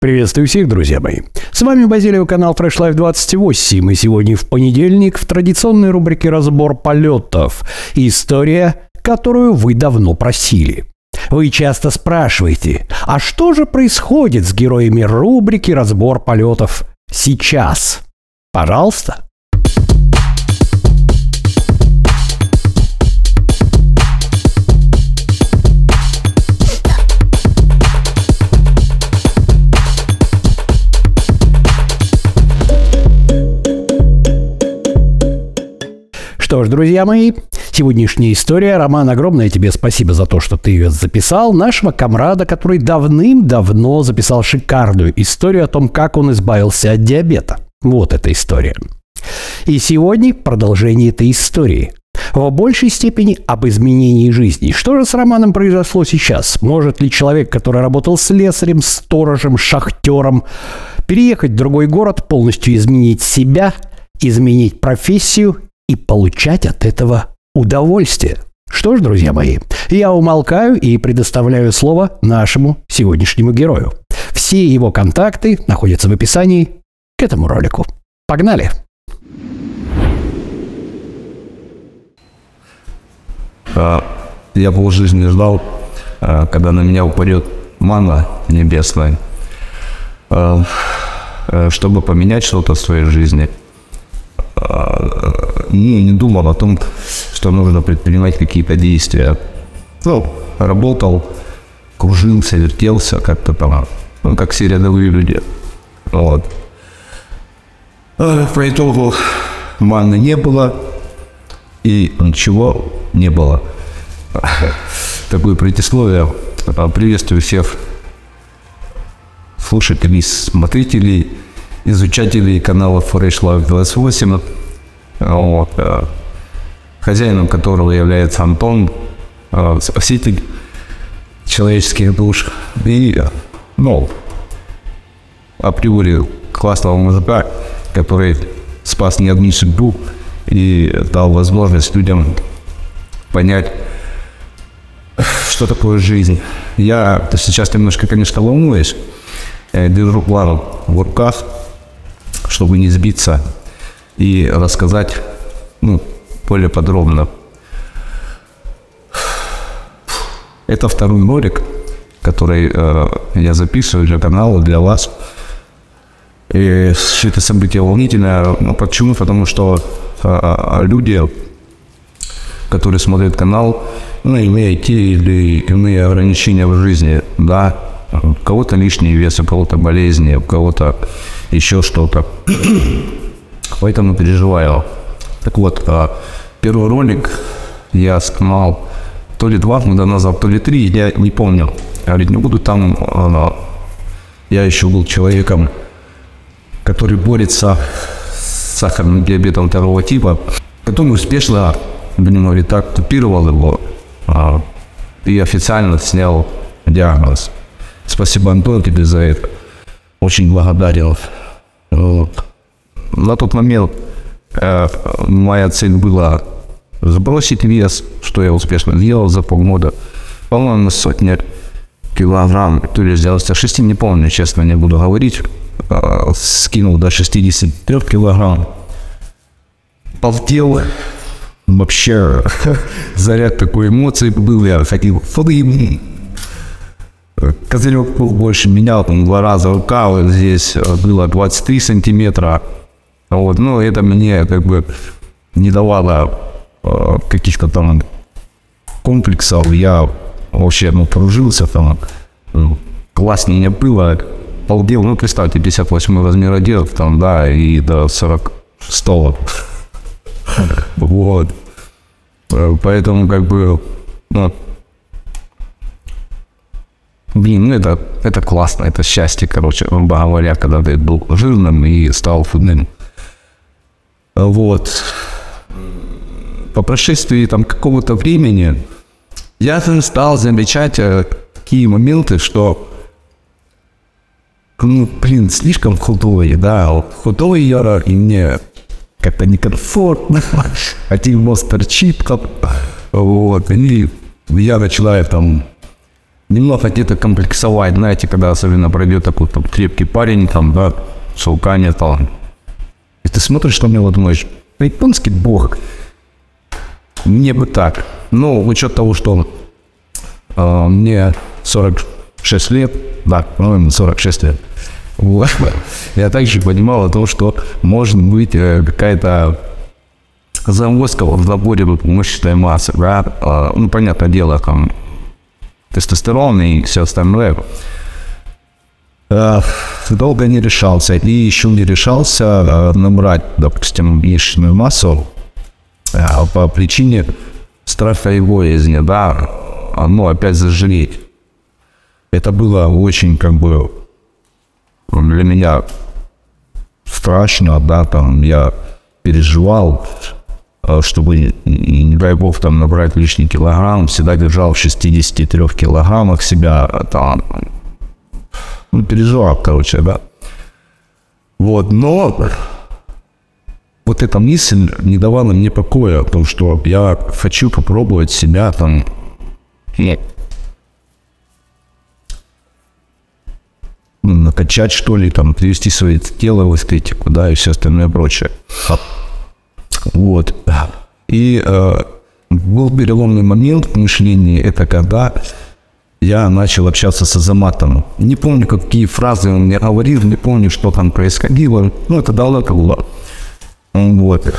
Приветствую всех, друзья мои. С вами Базилио, канал Fresh Life 28. И сегодня в понедельник в традиционной рубрике «Разбор полетов». История, которую вы давно просили. Вы часто спрашиваете, а что же происходит с героями рубрики «Разбор полетов» сейчас? Пожалуйста. Что ж, друзья мои, сегодняшняя история. Роман, огромное тебе спасибо за то, что ты ее записал. Нашего комрада, который давным-давно записал шикарную историю о том, как он избавился от диабета. Вот эта история. И сегодня продолжение этой истории. В большей степени об изменении жизни. Что же с Романом произошло сейчас? Может ли человек, который работал слесарем, сторожем, шахтером, переехать в другой город, полностью изменить себя, изменить профессию и получать от этого удовольствие. Что ж, друзья мои, я умолкаю и предоставляю слово нашему сегодняшнему герою. Все его контакты находятся в описании к этому ролику. Погнали! А, Я полжизни ждал, а, когда на меня упадет мана небесная, а, чтобы поменять что-то в своей жизни. Не, не думал о том, что нужно предпринимать какие-то действия. Ну, работал, кружился, вертелся как-то там, ну, как все рядовые люди. Вот. А, По итогу маны не было, и ничего не было. Такое предисловие. А, Приветствую всех слушателей, смотрителей, изучателей канала Fresh Life 28, вот, а, хозяином которого является Антон, а, спаситель человеческих душ. И, ну, априори классного мужика, который спас не одну судьбу и дал возможность людям понять, что такое жизнь. Я сейчас немножко, конечно, волнуюсь, э, держу план в руках, чтобы не сбиться и рассказать ну, более подробно. Это второй ролик, который э, я записываю для канала, для вас. И это событие волнительное. Ну, почему? Потому что э, люди, которые смотрят канал, ну, имеют те или иные ограничения в жизни, да, у кого-то лишний вес, у кого-то болезни, у кого-то еще что-то. Поэтому переживаю. Так вот, а, первый ролик я снимал то ли два года назад, то ли три, я не помню. Я говорить не буду, там а, я еще был человеком, который борется с сахарным диабетом второго типа, который успешно, будем говорить так, купировал его а, и официально снял диагноз. Спасибо, Антон, тебе за это. Очень благодарен. Вот. На тот момент э, моя цель была сбросить вес, что я успешно сделал за полгода. По-моему, на сотни килограмм, то ли сделал 6, не помню, честно, не буду говорить. Э, скинул до 63 килограмм. Полтел. Вообще, заряд такой эмоций был, я хотел флым. Козырек был больше меня, там два раза рука, вот здесь э, было 23 сантиметра. Вот, ну, это мне как бы не давало э, каких-то там комплексов. Я вообще, ну, поружился там, ну, класснее не было. Полдел, ну, представьте, 58 размер одежды, там, да, и до 46 Вот. Э, Поэтому, как бы, ну, Блин, ну это, это классно, это счастье, короче, говоря, когда ты был жирным и стал худым. Вот. По прошествии там какого-то времени я стал замечать э, такие моменты, что ну, блин, слишком худой, да, вот худой я, и мне как-то некомфортно, один мозг торчит, вот, и я начинаю там немного где-то комплексовать, знаете, когда особенно пройдет такой там, крепкий парень, там, да, шелкание, там. И ты смотришь на него, думаешь, японский бог, мне бы так. Ну, учет того, что э, мне 46 лет, да, по-моему, 46 лет. Я также понимал о том, что может быть э, какая-то завозка в заборе мышечной массы, да, э, ну, понятное дело, там, тестостерон и все остальное. Долго не решался. И еще не решался э, набрать, допустим, мышечную массу э, по причине страха и боязни, да, ну, опять зажалеть. Это было очень, как бы, для меня страшно, да, там, я переживал, чтобы, не дай бог, там, набрать лишний килограмм, всегда держал в 63 килограммах себя, там, ну, переживал, короче, да. Вот, но вот эта мысль не давала мне покоя о том, что я хочу попробовать себя там ну, накачать, что ли, там, привести свое тело в эстетику, да, и все остальное прочее. Вот. И э, был переломный момент в мышлении, это когда я начал общаться с Азаматом. Не помню, какие фразы он мне говорил, не помню, что там происходило. Ну, это давно было. Вот.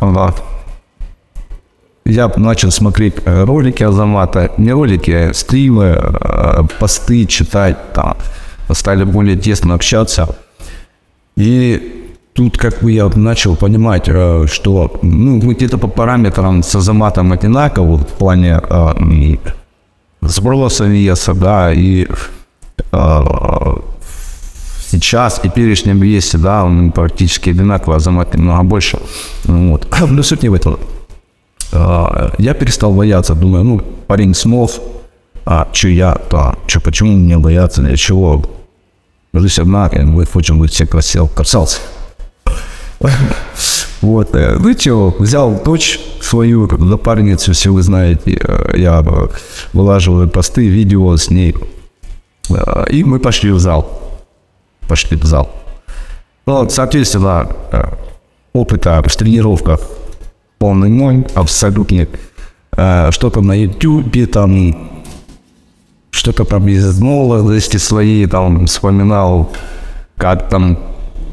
вот. Я начал смотреть э, ролики Азамата. Не ролики, а стримы, э, посты читать. Там. Стали более тесно общаться. И тут как бы я начал понимать, э, что ну, где-то по параметрам с Азаматом одинаково в плане сброса веса, да, и э, сейчас и перечнем весе, да, он практически одинаково, а замат немного больше. Вот. Но суть не в этом. Э, я перестал бояться, думаю, ну, парень смог, а что я-то, что, почему мне бояться, для чего? Жизнь одна, мы хотим быть все красиво, красавцы. Вот. Ну что, взял дочь свою напарницу, все вы знаете, э, я вылаживаю посты, видео с ней. Э, и мы пошли в зал. Пошли в зал. Ну, соответственно, э, опыта в тренировках полный ноль, абсолютно. Что-то на ютубе, там, что-то там из молодости своей, там, вспоминал, как там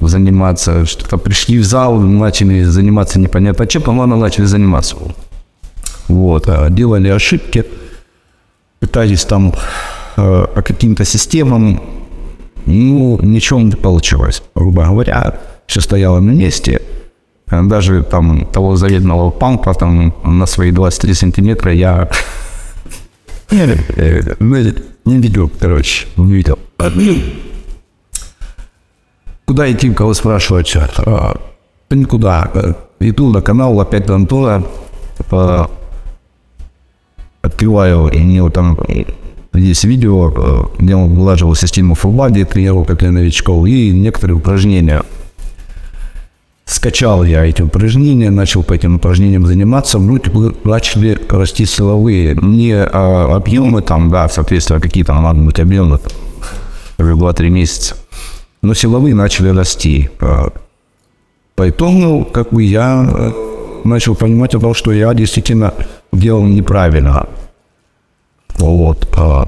заниматься, что-то пришли в зал, начали заниматься непонятно чем, по-моему, начали заниматься. Вот, а делали ошибки, пытались там э, каким-то системам, ну, ничего не получилось, грубо говоря, все стояло на месте, даже там того заветного панка там на свои 23 сантиметра я не видел, короче, не видел. Куда идти, кого спрашивать? А, никуда. Иду на канал опять Антона, по... открываю, и у него там есть видео, где он вылаживал систему фулбади, тренировка для новичков и некоторые упражнения. Скачал я эти упражнения, начал по этим упражнениям заниматься, вроде бы начали расти силовые, не а, объемы там, да, соответственно, какие-то надо быть объемы, 2-3 месяца но силовые начали расти. А, поэтому, как бы я э, начал понимать о том, что я действительно делал неправильно. Вот. А.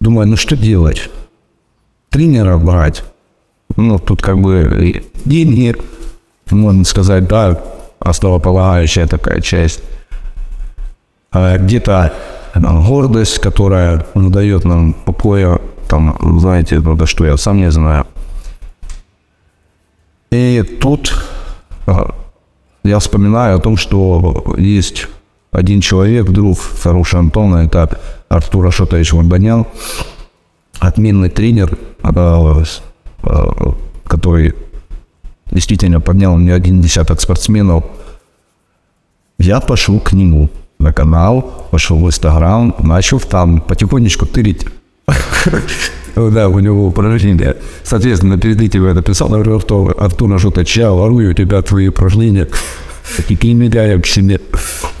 Думаю, ну что делать? Тренера брать. Ну, тут как бы деньги, можно сказать, да, основополагающая такая часть. А где-то гордость, которая дает нам покоя там, знаете, ну да что, я сам не знаю. И тут а, я вспоминаю о том, что есть один человек, друг хороший Антона, это Артур Ашотович Варданян, отменный тренер, а, а, который действительно поднял мне один десяток спортсменов. Я пошел к нему на канал, пошел в Инстаграм, начал там потихонечку тырить да, у него упражнения. Соответственно, перед этим я написал, Артур, Артур на что-то ча, ворую у тебя твои упражнения. Такие медляем к себе.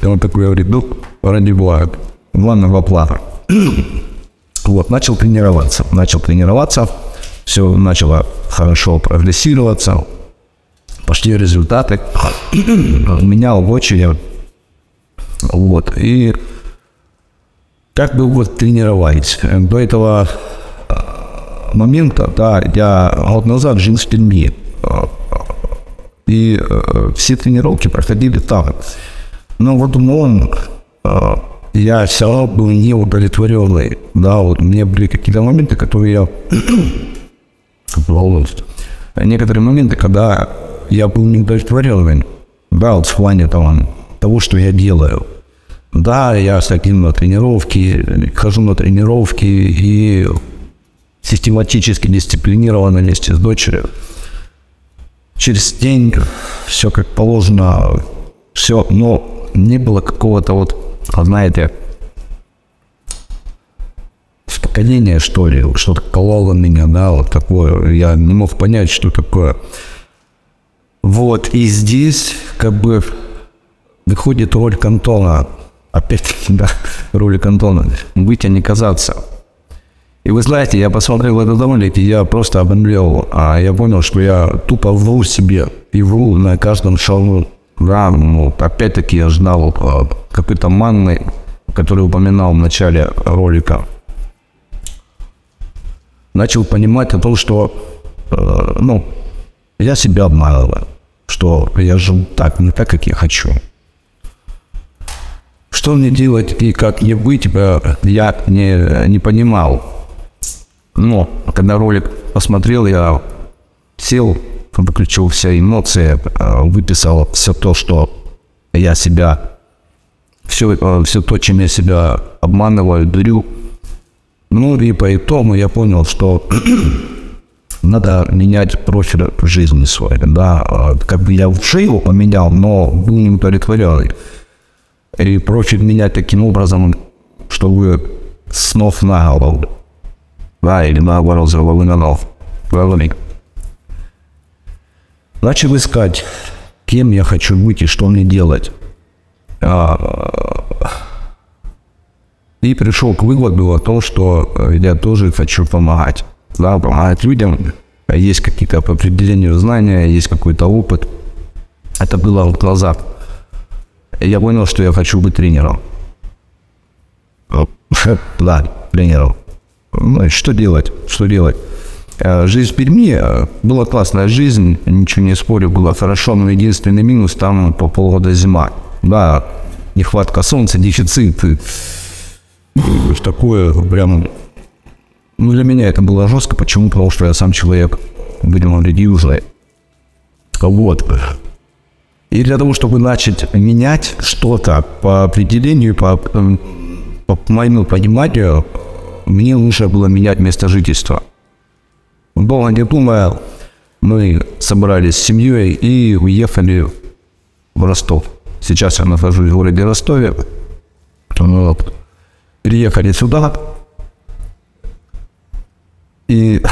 И он такой говорит, ну, ради блага. Ладно, в оплату. Вот, начал тренироваться. Начал тренироваться. Все начало хорошо прогрессироваться. Пошли результаты. Менял очень. Вот. И как бы вот тренировались. До этого а, момента, да, я год назад жил в Перми. И э, все тренировки проходили там. Но вот он, э, я все равно был неудовлетворенный. Да, вот меня были какие-то моменты, которые я. Некоторые моменты, когда я был неудовлетворенный. Да, вот в плане того, того, что я делаю. Да, я с таким на тренировки, хожу на тренировки и систематически дисциплинированно вместе с дочерью. Через день все как положено, все, но не было какого-то вот, знаете, успокоения, что ли, что-то кололо меня, да, вот такое, я не мог понять, что такое. Вот, и здесь как бы выходит роль кантона, опять-таки, да, роль кантона, быть, а не казаться. И вы знаете, я посмотрел этот ролик, и я просто обомлел. А я понял, что я тупо вру себе. И вру на каждом шагу. Да, ну, опять-таки я ждал а, какой-то манны, который упоминал в начале ролика. Начал понимать о том, что, э, ну, я себя обманываю, что я живу так, не так, как я хочу. Что мне делать и как мне быть, э, я не, не понимал. Но когда ролик посмотрел, я сел, выключил все эмоции, э, выписал все то, что я себя, все, э, все то, чем я себя обманываю, дурю. Ну и по итогу я понял, что надо менять профиль жизни своей, да, как бы я уже его поменял, но был не удовлетворенный. И профиль менять таким образом, чтобы снов на голову да, или наоборот, головы на ног. Головник. Начал искать, кем я хочу быть и что мне делать. А, и пришел к выводу о том, что я тоже хочу помогать. Да, помогать людям. Есть какие-то по знания, есть какой-то опыт. Это было в глазах. Я понял, что я хочу быть тренером. Да, тренером. Ну, что делать? Что делать? Э, жизнь в Перми э, была классная жизнь, ничего не спорю, было хорошо, но единственный минус там по полгода зима. Да, нехватка солнца, дефицит. Такое прям... Ну, для меня это было жестко. Почему? Потому что я сам человек, видимо, религиозный. Вот. И для того, чтобы начать менять что-то по определению, по, по моему пониманию, мне лучше было менять место жительства. Долго не думая, мы собрались с семьей и уехали в Ростов. Сейчас я нахожусь в городе Ростове. Вот. Приехали сюда. И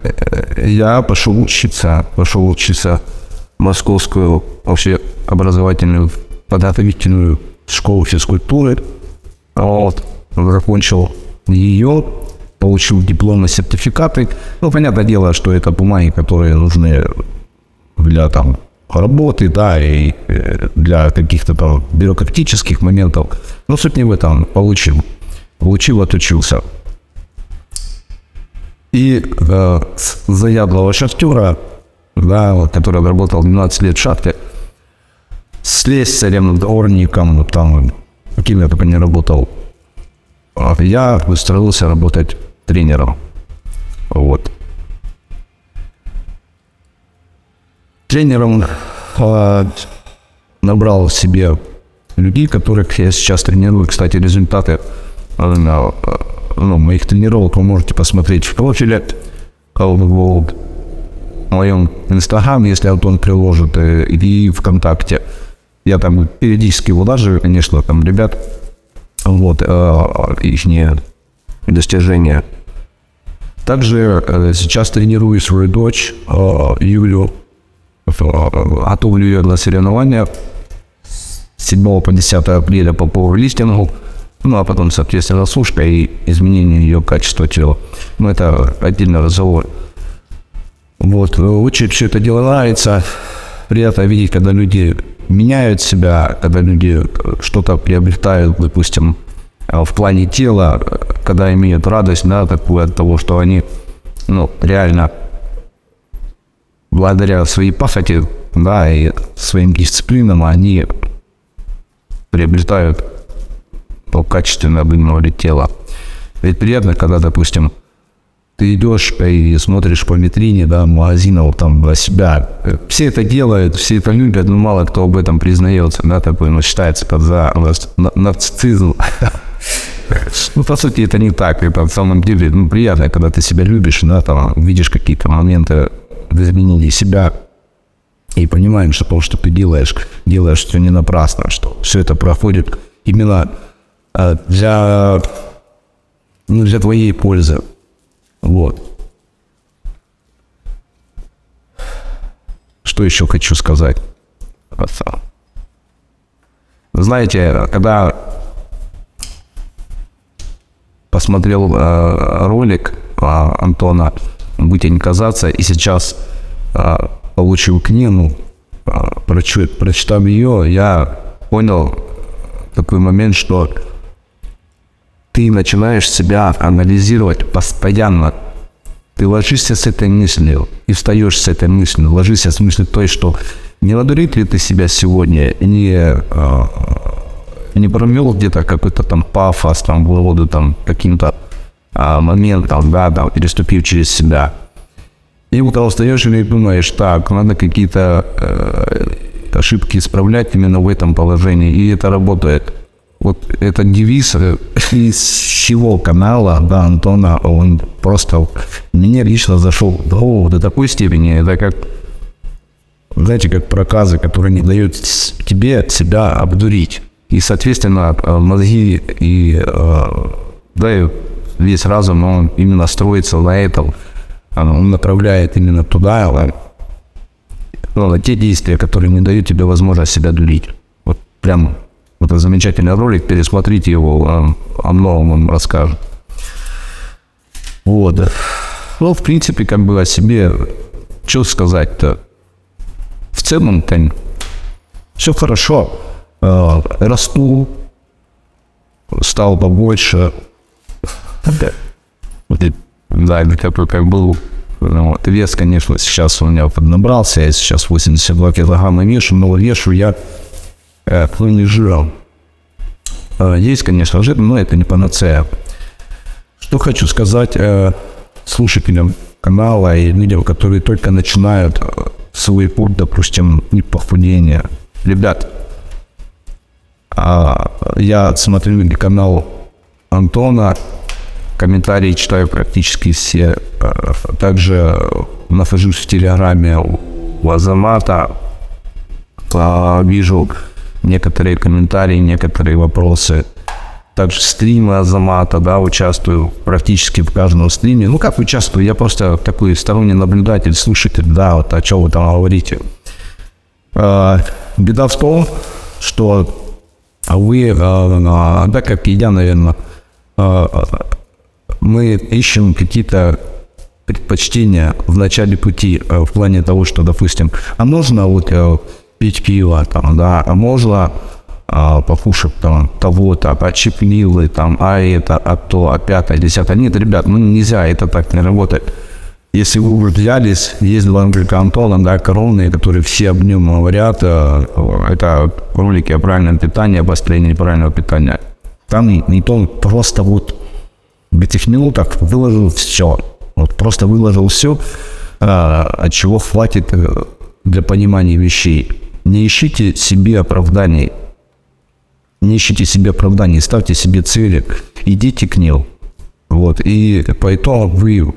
я пошел учиться, пошел учиться московскую вообще образовательную подготовительную школу физкультуры. Вот. Закончил ее, получил дипломные сертификаты. Ну, понятное дело, что это бумаги, которые нужны для там работы, да, и э, для каких-то там бюрократических моментов. Но суть не в этом. Получил. Получил, отучился. И э, с заядлого шахтера, да, который работал 12 лет в шахте, слесарем, дворником, там, каким я только не работал, я устроился работать тренером. Вот. Тренером э, набрал себе людей, которых я сейчас тренирую. Кстати, результаты э, ну, моих тренировок вы можете посмотреть в профиле в моем инстаграме, если Антон приложит, э, и ВКонтакте. Я там периодически вылаживаю, конечно, там ребят вот, э, их достижения. Также э, сейчас тренирую свою дочь Юлю, готовлю ее для соревнования с 7 по 10 апреля по пауэрлифтингу. Ну, а потом, соответственно, сушка и изменение ее качества тела. Ну, это отдельный разговор. Вот, очень все это дело нравится. Приятно видеть, когда люди меняют себя, когда люди что-то приобретают, допустим, в плане тела, когда имеют радость, да, такую от того, что они, ну, реально благодаря своей пахоте, да, и своим дисциплинам они приобретают то качественное обыкновенное тело. Ведь приятно, когда, допустим, ты идешь и смотришь по витрине, да, магазинов там для себя. Все это делают, все это любят, но мало кто об этом признается, да, такой, ну, считается это за нарциссизм. Ну, по сути, это не так. Это на самом деле ну, приятно, когда ты себя любишь, да, там, видишь какие-то моменты изменения себя и понимаем, что то, что ты делаешь, делаешь все не напрасно, что все это проходит именно э, для, ну, для твоей пользы. Вот. Что еще хочу сказать? Знаете, когда посмотрел э, ролик э, Антона «Быть не казаться», и сейчас э, получил книгу, э, прочитав ее, я понял такой момент, что ты начинаешь себя анализировать постоянно. Ты ложишься с этой мыслью и встаешь с этой мыслью, ложишься с мыслью той, что не надурит ли ты себя сегодня, не, э, не промел где-то какой-то там пафос, там, в воду там каким-то а, моментом, да, там, переступив через себя. И вот устаешь и думаешь, так, надо какие-то э, ошибки исправлять именно в этом положении, и это работает вот этот девиз э, из всего канала, да, Антона, он просто мне лично зашел в до такой степени, это как, знаете, как проказы, которые не дают тебе себя обдурить. И, соответственно, э, мозги и, э, да, и весь разум, он именно строится на этом. Он направляет именно туда, ну, на те действия, которые не дают тебе возможность себя дурить. Вот прям это замечательный ролик, пересмотрите его, о, о многом вам расскажет. Вот. Ну, в принципе, как бы о себе, что сказать-то? В целом-то все хорошо. Э, расту, стал побольше. Да, такой как был ну, вот, вес, конечно, сейчас у меня поднабрался, я сейчас 82 килограмма вешу, но вешу я хлынный жиром. А, есть, конечно, жир, но это не панацея. Что хочу сказать э, слушателям канала и людям, которые только начинают э, свой путь, допустим, не похудения. Ребят, а, я смотрю канал Антона, комментарии читаю практически все. Э, также нахожусь в Телеграме у Азамата, вижу некоторые комментарии, некоторые вопросы. Также стримы Азамата, да, участвую практически в каждом стриме. Ну, как участвую, я просто такой сторонний наблюдатель, слушатель, да, вот о чем вы там говорите. А, беда в том, что вы, а, да, как и я, наверное, а, мы ищем какие-то предпочтения в начале пути в плане того, что, допустим, а нужно вот пить пиво, там, да, а можно а, покушать там того-то, а чипнилы, там, а это, а то, а пятое, десятое. Нет, ребят, ну нельзя, это так не работает. Если вы уже взялись, есть два ролика Антона, да, коронные, которые все об нем говорят, э, это ролики о правильном питании, обострении правильного питания. Там не, то, просто вот этих минутах выложил все. Вот просто выложил все, а, от чего хватит э, для понимания вещей. Не ищите себе оправданий. Не ищите себе оправданий, ставьте себе цели, идите к ним. Вот, и по итогу вы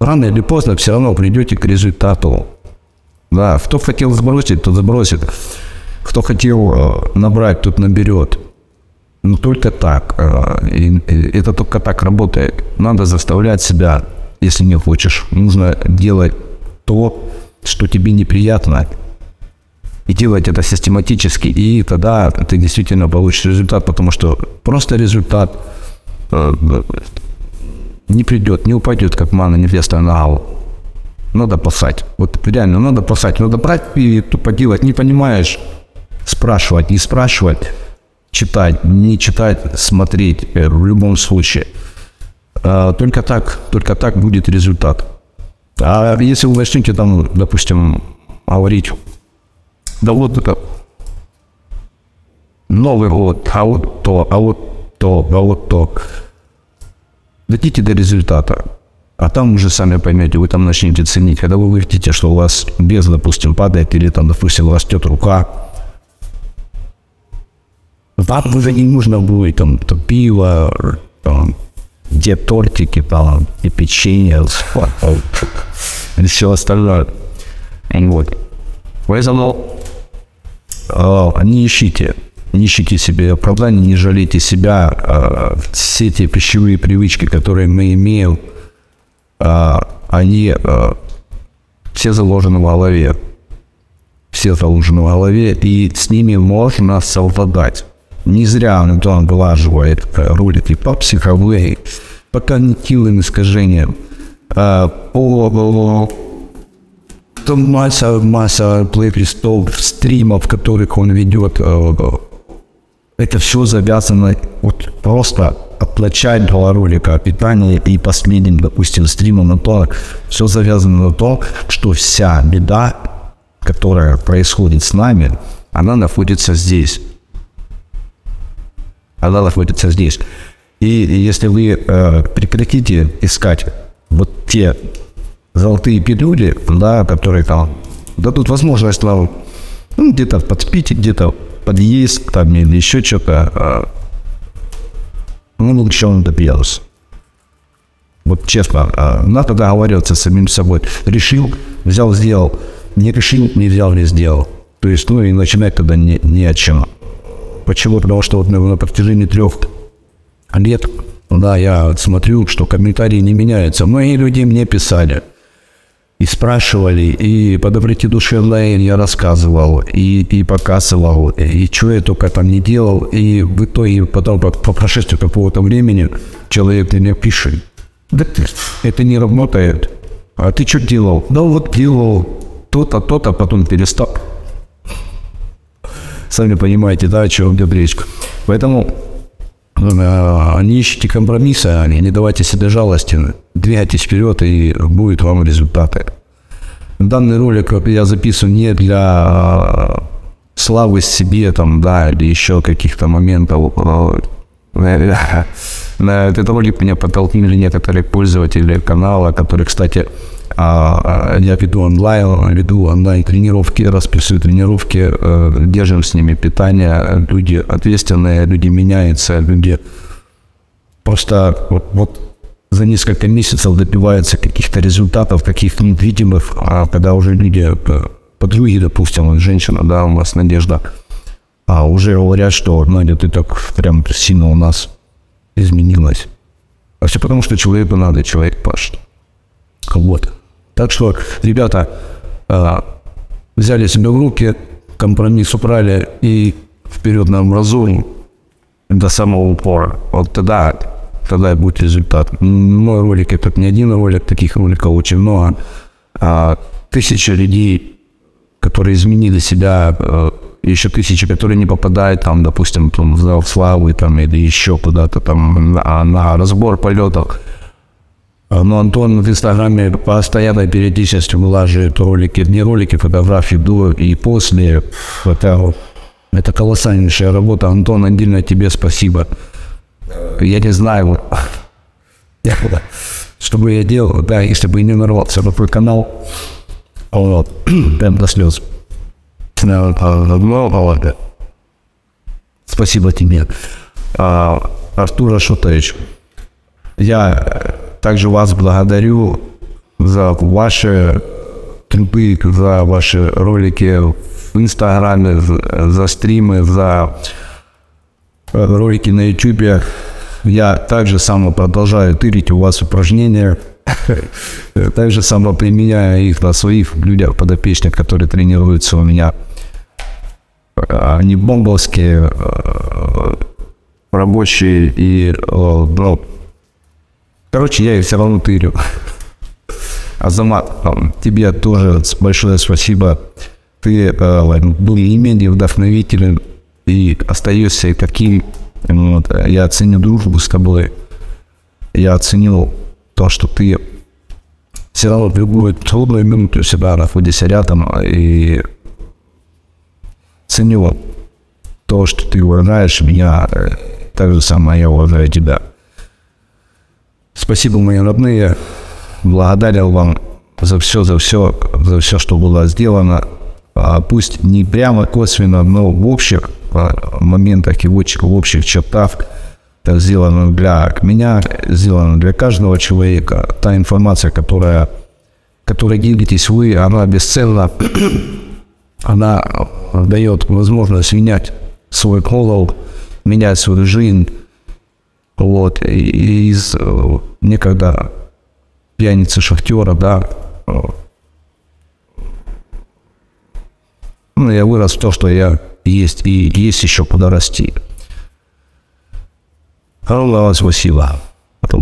рано или поздно все равно придете к результату. Да, кто хотел сбросить, тот забросит. Кто хотел э, набрать, тот наберет. Но только так. Э, это только так работает. Надо заставлять себя, если не хочешь. Нужно делать то, что тебе неприятно и делать это систематически, и тогда ты действительно получишь результат, потому что просто результат э, не придет, не упадет, как мана невеста на голову. Надо пасать. Вот реально, надо пасать. Надо брать и тупо делать. Не понимаешь, спрашивать, не спрашивать, читать, не читать, смотреть э, в любом случае. А, только так, только так будет результат. А если вы начнете там, допустим, говорить да вот это Новый год, а вот то, а вот то, а вот то. Дойдите до результата. А там уже сами поймете, вы там начнете ценить. Когда вы увидите, что у вас без, допустим, падает, или там, допустим, растет рука, вам уже не нужно будет там то пиво, там, где тортики, там, и печенье, и все остальное. Вот. Поэтому не ищите, не ищите себе оправданий, не жалейте себя. А, все эти пищевые привычки, которые мы имеем, а, они все заложены в голове. Все заложены в голове, и с ними можно совладать. Не зря он там вылаживает ролики по психологии, по когнитивным искажениям, по там масса, масса плейлистов, стримов, которых он ведет. Э, это все завязано вот просто от начального ролика питания и последним, допустим, стримом на то, все завязано на то, что вся беда, которая происходит с нами, она находится здесь. Она находится здесь. И если вы э, прекратите искать вот те золотые пилюли, да, которые там дадут возможность вам ну, где-то подспить, где-то подъезд там или еще что-то. А, ну, лучше он добьется. Вот честно, а, надо договариваться с самим собой. Решил, взял, сделал. Не решил, не взял, не сделал. То есть, ну и начинать тогда не, не о чем. Почему? Потому что вот на протяжении трех лет, да, я смотрю, что комментарии не меняются. Многие люди мне писали – и спрашивали, и по доброте душевной я рассказывал, и, и показывал, и что я только там не делал. И в итоге потом, по, по прошествию какого-то времени, человек мне пишет, да это не работает. А ты что делал? Да вот делал то-то, то-то, потом перестал. Сами понимаете, да, о чем идет речь. Поэтому не ищите компромисса, не давайте себе жалости двигайтесь вперед, и будет вам результаты. Данный ролик я записываю не для а, славы себе, там, да, или еще каких-то моментов. На этот ролик меня подтолкнули некоторые пользователи канала, которые, кстати, а, а, я веду онлайн, веду онлайн тренировки, расписываю тренировки, э, держим с ними питание, люди ответственные, люди меняются, люди просто вот, вот за несколько месяцев добиваются каких-то результатов, каких-то невидимых, а когда уже люди, э, подруги, допустим, женщина, да, у вас надежда, а уже говорят, что, Надя, ты так прям сильно у нас изменилась. А все потому, что человеку надо, человек пашет. Вот. Так что, ребята, э, взяли себя в руки, компромисс убрали и вперед на образование до самого упора. Вот тогда тогда и будет результат. Мой ролик это не один ролик, таких роликов очень много. А, тысячи людей, которые изменили себя, а, еще тысячи, которые не попадают там, допустим, там, в зал славы там, или еще куда-то там на, на разбор полетов. А, но Антон в Инстаграме постоянно периодичностью вылаживает ролики, не ролики, фотографии до и после. Это, это колоссальнейшая работа. Антон, отдельно тебе спасибо я не знаю, я, что бы я делал, да, если бы не нарвался на твой канал, вот, прям до слез. Спасибо тебе. А, Артур Ашотович, я также вас благодарю за ваши труды, за ваши ролики в Инстаграме, за, стримы, за ролики на YouTube. Я также само продолжаю тырить у вас упражнения. Также само применяю их на своих людях, подопечных, которые тренируются у меня. Они бомбовские, э, рабочие и, э, ну, короче, я их все равно тырю. Азамат, тебе тоже большое спасибо. Ты э, был не менее вдохновителен и остаешься таким. Вот. Я оценил дружбу с тобой. Я оценил то, что ты все равно в любую трудную минуту всегда находишься рядом и ценю то, что ты уважаешь меня, так же самое я уважаю тебя. Спасибо, мои родные. Благодарен вам за все, за все, за все, что было сделано. А пусть не прямо косвенно, но в общих а, моментах и в общих, в общих чертах так сделано для меня, сделано для каждого человека. Та информация, которая, которой делитесь вы, она бесценна. Она дает возможность менять свой голову, менять свою жизнь. Вот. И из э, некогда пьяницы шахтера, да, э, ну, я вырос в то, что я есть, и есть еще куда расти. Allah спасибо. Это